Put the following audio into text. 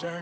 heart